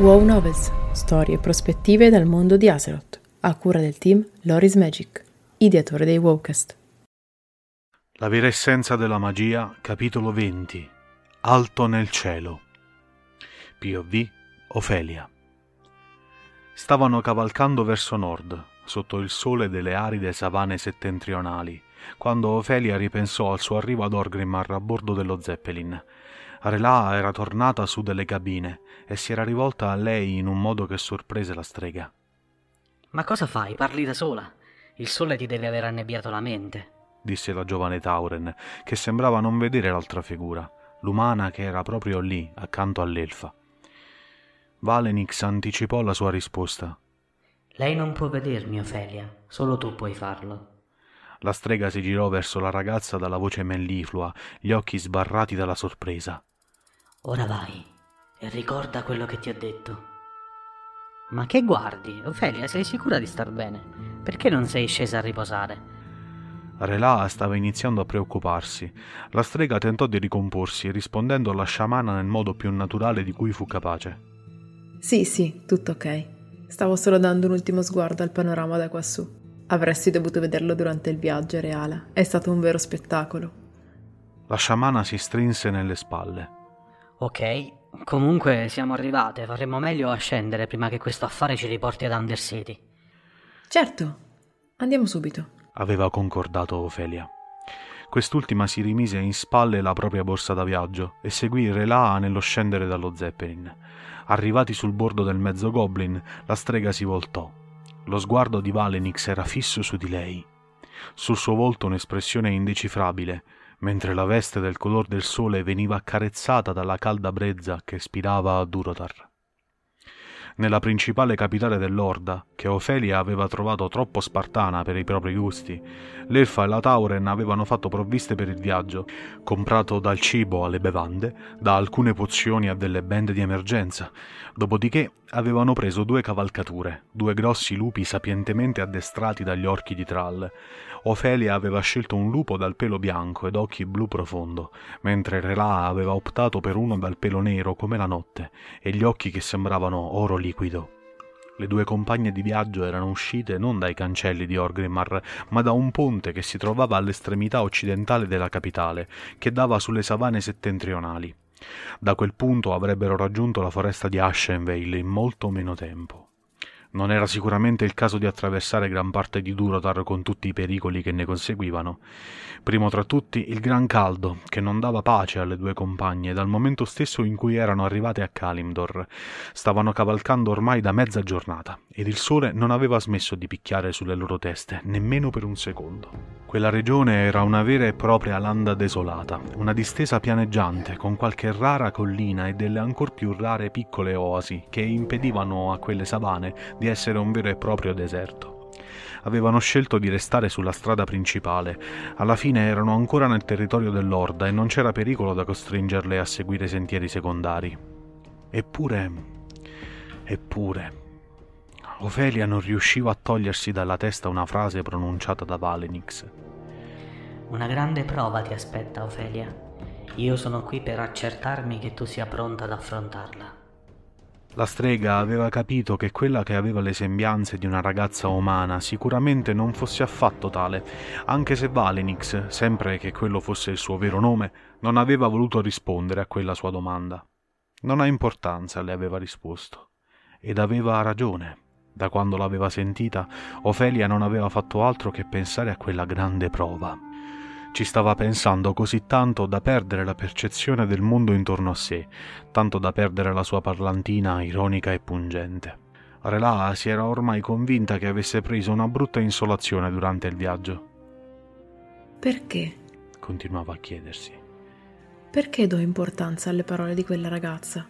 Wow Novels, storie e prospettive dal mondo di Azeroth, a cura del team Loris Magic, ideatore dei Wowcast. La vera essenza della magia, capitolo 20. Alto nel cielo. POV Ofelia. Stavano cavalcando verso nord, sotto il sole delle aride savane settentrionali, quando Ofelia ripensò al suo arrivo ad Orgrimmar a bordo dello Zeppelin. Arelà era tornata su delle cabine e si era rivolta a lei in un modo che sorprese la strega. Ma cosa fai? Parli da sola? Il sole ti deve aver annebbiato la mente, disse la giovane Tauren, che sembrava non vedere l'altra figura, l'umana che era proprio lì, accanto all'elfa. Valenix anticipò la sua risposta. Lei non può vedermi, Ofelia, solo tu puoi farlo. La strega si girò verso la ragazza dalla voce melliflua, gli occhi sbarrati dalla sorpresa. Ora vai e ricorda quello che ti ho detto. Ma che guardi? Ofelia, sei sicura di star bene? Perché non sei scesa a riposare? Relà stava iniziando a preoccuparsi. La strega tentò di ricomporsi, rispondendo alla sciamana nel modo più naturale di cui fu capace. Sì, sì, tutto ok. Stavo solo dando un ultimo sguardo al panorama da quassù. Avresti dovuto vederlo durante il viaggio, Reala. È stato un vero spettacolo. La sciamana si strinse nelle spalle. Ok, comunque siamo arrivate, faremmo meglio a scendere prima che questo affare ci riporti ad Undercity. Certo, andiamo subito, aveva concordato Ofelia. Quest'ultima si rimise in spalle la propria borsa da viaggio e seguì Relaa nello scendere dallo Zeppelin. Arrivati sul bordo del mezzo goblin, la strega si voltò. Lo sguardo di Valenix era fisso su di lei. Sul suo volto un'espressione indecifrabile, mentre la veste del color del sole veniva accarezzata dalla calda brezza che spirava a Durotar. Nella principale capitale dell'Orda, che Ofelia aveva trovato troppo spartana per i propri gusti, l'Elfa e la Tauren avevano fatto provviste per il viaggio, comprato dal cibo alle bevande, da alcune pozioni a delle bende di emergenza, dopodiché avevano preso due cavalcature, due grossi lupi sapientemente addestrati dagli orchi di Thrall, Ofelia aveva scelto un lupo dal pelo bianco ed occhi blu profondo, mentre Relà aveva optato per uno dal pelo nero come la notte e gli occhi che sembravano oro liquido. Le due compagne di viaggio erano uscite non dai cancelli di Orgrimmar, ma da un ponte che si trovava all'estremità occidentale della capitale, che dava sulle savane settentrionali. Da quel punto avrebbero raggiunto la foresta di Ashenvale in molto meno tempo. Non era sicuramente il caso di attraversare gran parte di Durotar con tutti i pericoli che ne conseguivano. Primo tra tutti il gran caldo, che non dava pace alle due compagne dal momento stesso in cui erano arrivate a Kalimdor. Stavano cavalcando ormai da mezza giornata, ed il sole non aveva smesso di picchiare sulle loro teste, nemmeno per un secondo. Quella regione era una vera e propria landa desolata, una distesa pianeggiante con qualche rara collina e delle ancor più rare piccole oasi che impedivano a quelle savane di essere un vero e proprio deserto. Avevano scelto di restare sulla strada principale. Alla fine erano ancora nel territorio dell'Orda e non c'era pericolo da costringerle a seguire sentieri secondari. Eppure, eppure, Ofelia non riusciva a togliersi dalla testa una frase pronunciata da Valenix. Una grande prova ti aspetta, Ofelia. Io sono qui per accertarmi che tu sia pronta ad affrontarla. La strega aveva capito che quella che aveva le sembianze di una ragazza umana sicuramente non fosse affatto tale, anche se Valenix, sempre che quello fosse il suo vero nome, non aveva voluto rispondere a quella sua domanda. Non ha importanza, le aveva risposto. Ed aveva ragione. Da quando l'aveva sentita, Ofelia non aveva fatto altro che pensare a quella grande prova. Ci stava pensando così tanto da perdere la percezione del mondo intorno a sé, tanto da perdere la sua parlantina ironica e pungente. Relà si era ormai convinta che avesse preso una brutta insolazione durante il viaggio. Perché? continuava a chiedersi. Perché do importanza alle parole di quella ragazza?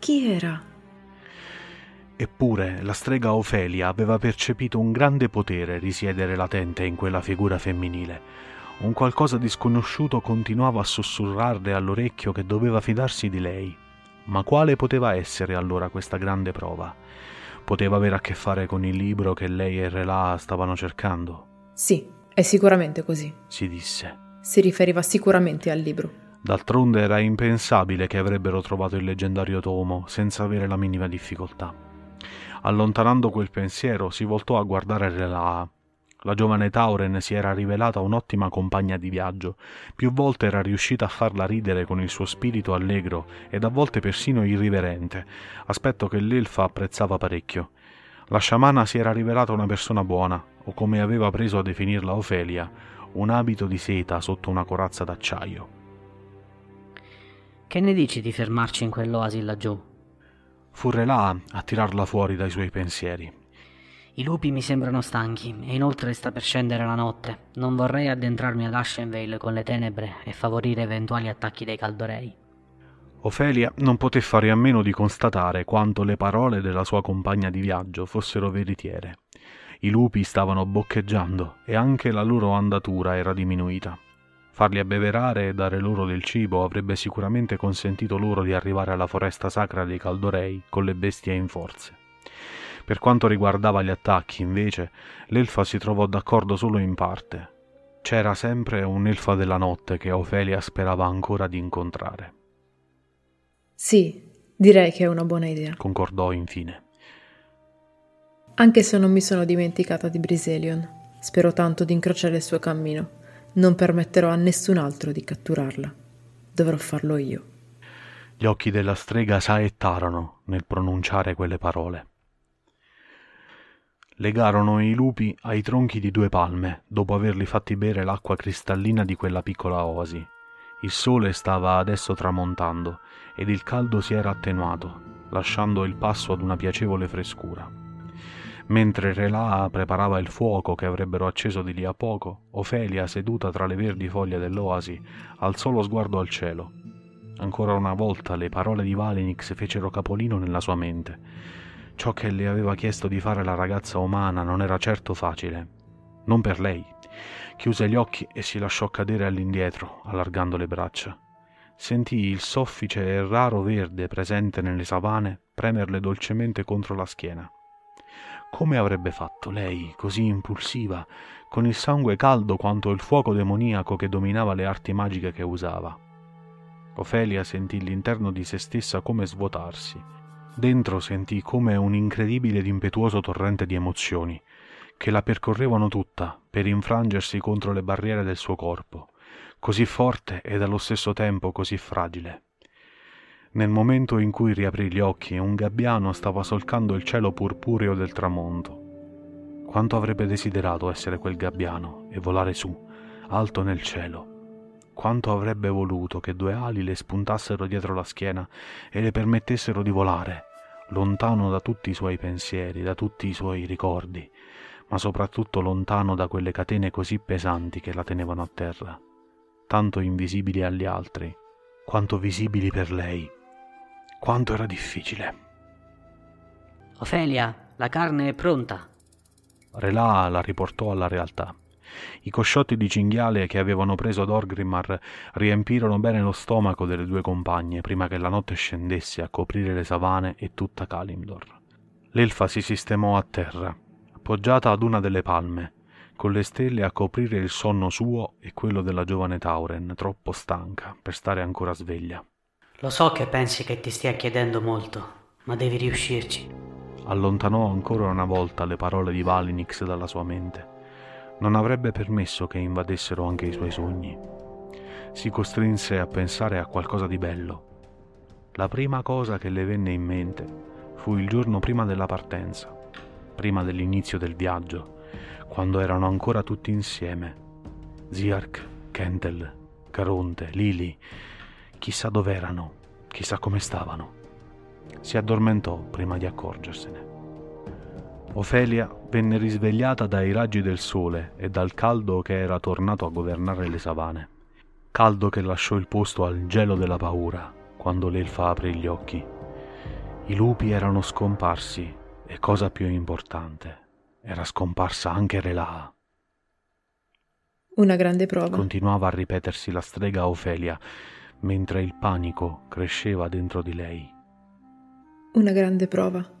Chi era? Eppure la strega Ofelia aveva percepito un grande potere risiedere latente in quella figura femminile un qualcosa di sconosciuto continuava a sussurrarle all'orecchio che doveva fidarsi di lei. Ma quale poteva essere allora questa grande prova? Poteva avere a che fare con il libro che lei e Relà stavano cercando? Sì, è sicuramente così, si disse. Si riferiva sicuramente al libro. D'altronde era impensabile che avrebbero trovato il leggendario tomo senza avere la minima difficoltà. Allontanando quel pensiero, si voltò a guardare Relaa. La giovane Tauren si era rivelata un'ottima compagna di viaggio. Più volte era riuscita a farla ridere con il suo spirito allegro ed a volte persino irriverente, aspetto che l'elfa apprezzava parecchio. La sciamana si era rivelata una persona buona, o come aveva preso a definirla Ofelia, un abito di seta sotto una corazza d'acciaio. Che ne dici di fermarci in quell'oasi laggiù? Fu Relà a tirarla fuori dai suoi pensieri. I lupi mi sembrano stanchi e inoltre sta per scendere la notte. Non vorrei addentrarmi ad Ashenvale con le tenebre e favorire eventuali attacchi dei caldorei. Ofelia non poté fare a meno di constatare quanto le parole della sua compagna di viaggio fossero veritiere. I lupi stavano boccheggiando e anche la loro andatura era diminuita. Farli abbeverare e dare loro del cibo avrebbe sicuramente consentito loro di arrivare alla foresta sacra dei Caldorei con le bestie in forze. Per quanto riguardava gli attacchi, invece, l'elfa si trovò d'accordo solo in parte. C'era sempre un'elfa della notte che Ofelia sperava ancora di incontrare. Sì, direi che è una buona idea, concordò infine. Anche se non mi sono dimenticata di Briselion, spero tanto di incrociare il suo cammino. Non permetterò a nessun altro di catturarla. Dovrò farlo io. Gli occhi della strega saettarono nel pronunciare quelle parole. Legarono i lupi ai tronchi di due palme dopo averli fatti bere l'acqua cristallina di quella piccola oasi. Il sole stava adesso tramontando ed il caldo si era attenuato, lasciando il passo ad una piacevole frescura. Mentre Relaa preparava il fuoco che avrebbero acceso di lì a poco, Ofelia, seduta tra le verdi foglie dell'oasi, alzò lo sguardo al cielo. Ancora una volta le parole di Valenix fecero capolino nella sua mente. Ciò che le aveva chiesto di fare la ragazza umana non era certo facile. Non per lei. Chiuse gli occhi e si lasciò cadere all'indietro, allargando le braccia. Sentì il soffice e raro verde presente nelle savane premerle dolcemente contro la schiena. Come avrebbe fatto lei, così impulsiva, con il sangue caldo quanto il fuoco demoniaco che dominava le arti magiche che usava? Ofelia sentì l'interno di se stessa come svuotarsi. Dentro sentì come un incredibile ed impetuoso torrente di emozioni, che la percorrevano tutta per infrangersi contro le barriere del suo corpo, così forte ed allo stesso tempo così fragile. Nel momento in cui riaprì gli occhi, un gabbiano stava solcando il cielo purpureo del tramonto. Quanto avrebbe desiderato essere quel gabbiano e volare su, alto nel cielo. Quanto avrebbe voluto che due ali le spuntassero dietro la schiena e le permettessero di volare, lontano da tutti i suoi pensieri, da tutti i suoi ricordi, ma soprattutto lontano da quelle catene così pesanti che la tenevano a terra, tanto invisibili agli altri, quanto visibili per lei. Quanto era difficile. Ofelia, la carne è pronta. Relà la riportò alla realtà. I cosciotti di cinghiale che avevano preso ad Orgrimmar riempirono bene lo stomaco delle due compagne prima che la notte scendesse a coprire le savane e tutta Kalimdor. L'elfa si sistemò a terra, appoggiata ad una delle palme, con le stelle a coprire il sonno suo e quello della giovane Tauren, troppo stanca per stare ancora sveglia. Lo so che pensi che ti stia chiedendo molto, ma devi riuscirci. Allontanò ancora una volta le parole di Valinix dalla sua mente. Non avrebbe permesso che invadessero anche i suoi sogni. Si costrinse a pensare a qualcosa di bello. La prima cosa che le venne in mente fu il giorno prima della partenza, prima dell'inizio del viaggio, quando erano ancora tutti insieme. Ziark, Kentel, Caronte, Lili Chissà dov'erano, chissà come stavano. Si addormentò prima di accorgersene. Ofelia venne risvegliata dai raggi del sole e dal caldo che era tornato a governare le savane. Caldo che lasciò il posto al gelo della paura quando l'elfa aprì gli occhi. I lupi erano scomparsi e cosa più importante, era scomparsa anche Relaa. Una grande prova. Continuava a ripetersi la strega Ofelia mentre il panico cresceva dentro di lei. Una grande prova.